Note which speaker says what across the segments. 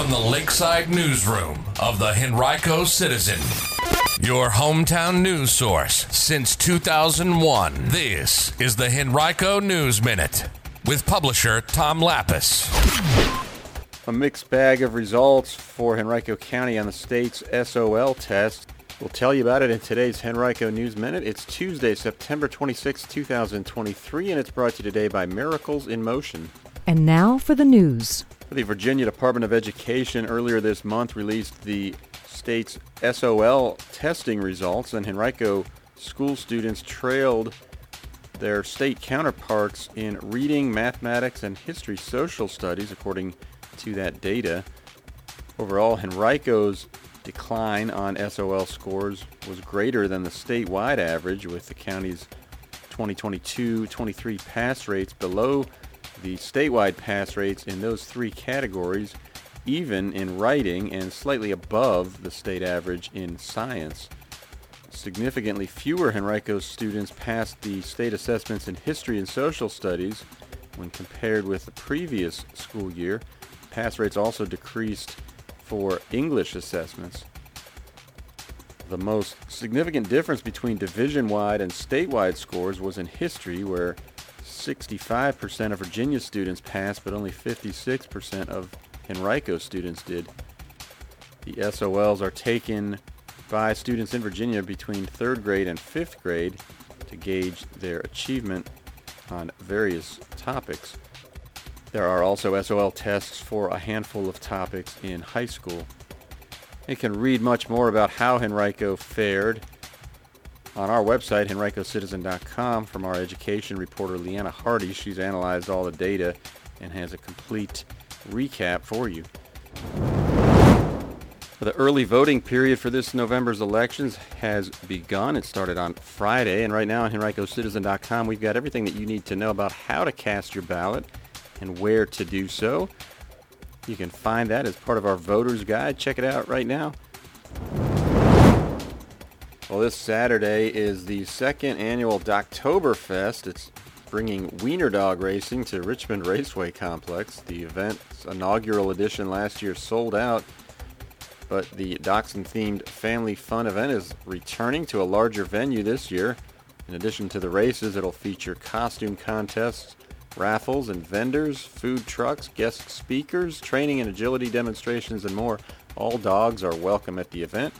Speaker 1: from the Lakeside Newsroom of the Henrico Citizen, your hometown news source since 2001. This is the Henrico News Minute with publisher Tom Lappas.
Speaker 2: A mixed bag of results for Henrico County on the state's SOL test. We'll tell you about it in today's Henrico News Minute. It's Tuesday, September 26, 2023, and it's brought to you today by Miracles in Motion.
Speaker 3: And now for the news.
Speaker 2: The Virginia Department of Education earlier this month released the state's SOL testing results, and Henrico school students trailed their state counterparts in reading, mathematics, and history social studies, according to that data. Overall, Henrico's decline on SOL scores was greater than the statewide average, with the county's 2022-23 pass rates below the statewide pass rates in those three categories, even in writing and slightly above the state average in science. Significantly fewer Henrico students passed the state assessments in history and social studies when compared with the previous school year. Pass rates also decreased for English assessments. The most significant difference between division-wide and statewide scores was in history, where 65% of Virginia students passed, but only 56% of Henrico students did. The SOLs are taken by students in Virginia between third grade and fifth grade to gauge their achievement on various topics. There are also SOL tests for a handful of topics in high school. You can read much more about how Henrico fared on our website, henricocitizen.com, from our education reporter, Leanna Hardy. She's analyzed all the data and has a complete recap for you. The early voting period for this November's elections has begun. It started on Friday, and right now on henricocitizen.com, we've got everything that you need to know about how to cast your ballot and where to do so. You can find that as part of our voter's guide. Check it out right now. Well, this Saturday is the second annual Doctoberfest. It's bringing wiener dog racing to Richmond Raceway Complex. The event's inaugural edition last year sold out, but the Dachshund-themed family fun event is returning to a larger venue this year. In addition to the races, it'll feature costume contests, raffles and vendors, food trucks, guest speakers, training and agility demonstrations, and more. All dogs are welcome at the event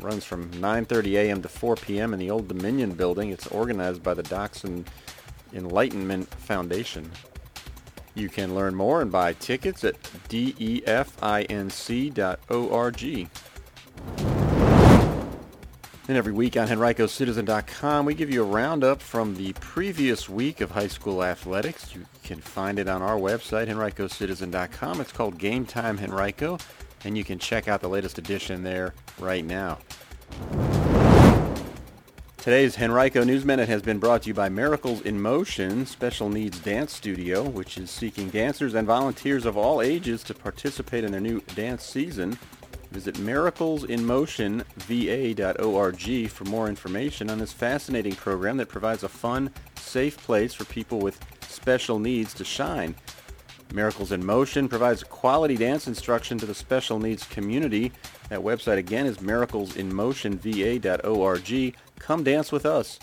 Speaker 2: runs from 9:30 a.m. to 4 p.m. in the Old Dominion building. It's organized by the Dachshund Enlightenment Foundation. You can learn more and buy tickets at definc.org. And every week on HenricoCitizen.com, we give you a roundup from the previous week of high school athletics. You can find it on our website, HenricoCitizen.com. It's called Game Time Henrico and you can check out the latest edition there right now. Today's Henrico News Minute has been brought to you by Miracles in Motion Special Needs Dance Studio, which is seeking dancers and volunteers of all ages to participate in their new dance season. Visit miraclesinmotionva.org for more information on this fascinating program that provides a fun, safe place for people with special needs to shine. Miracles in Motion provides quality dance instruction to the special needs community. That website again is miraclesinmotionva.org. Come dance with us.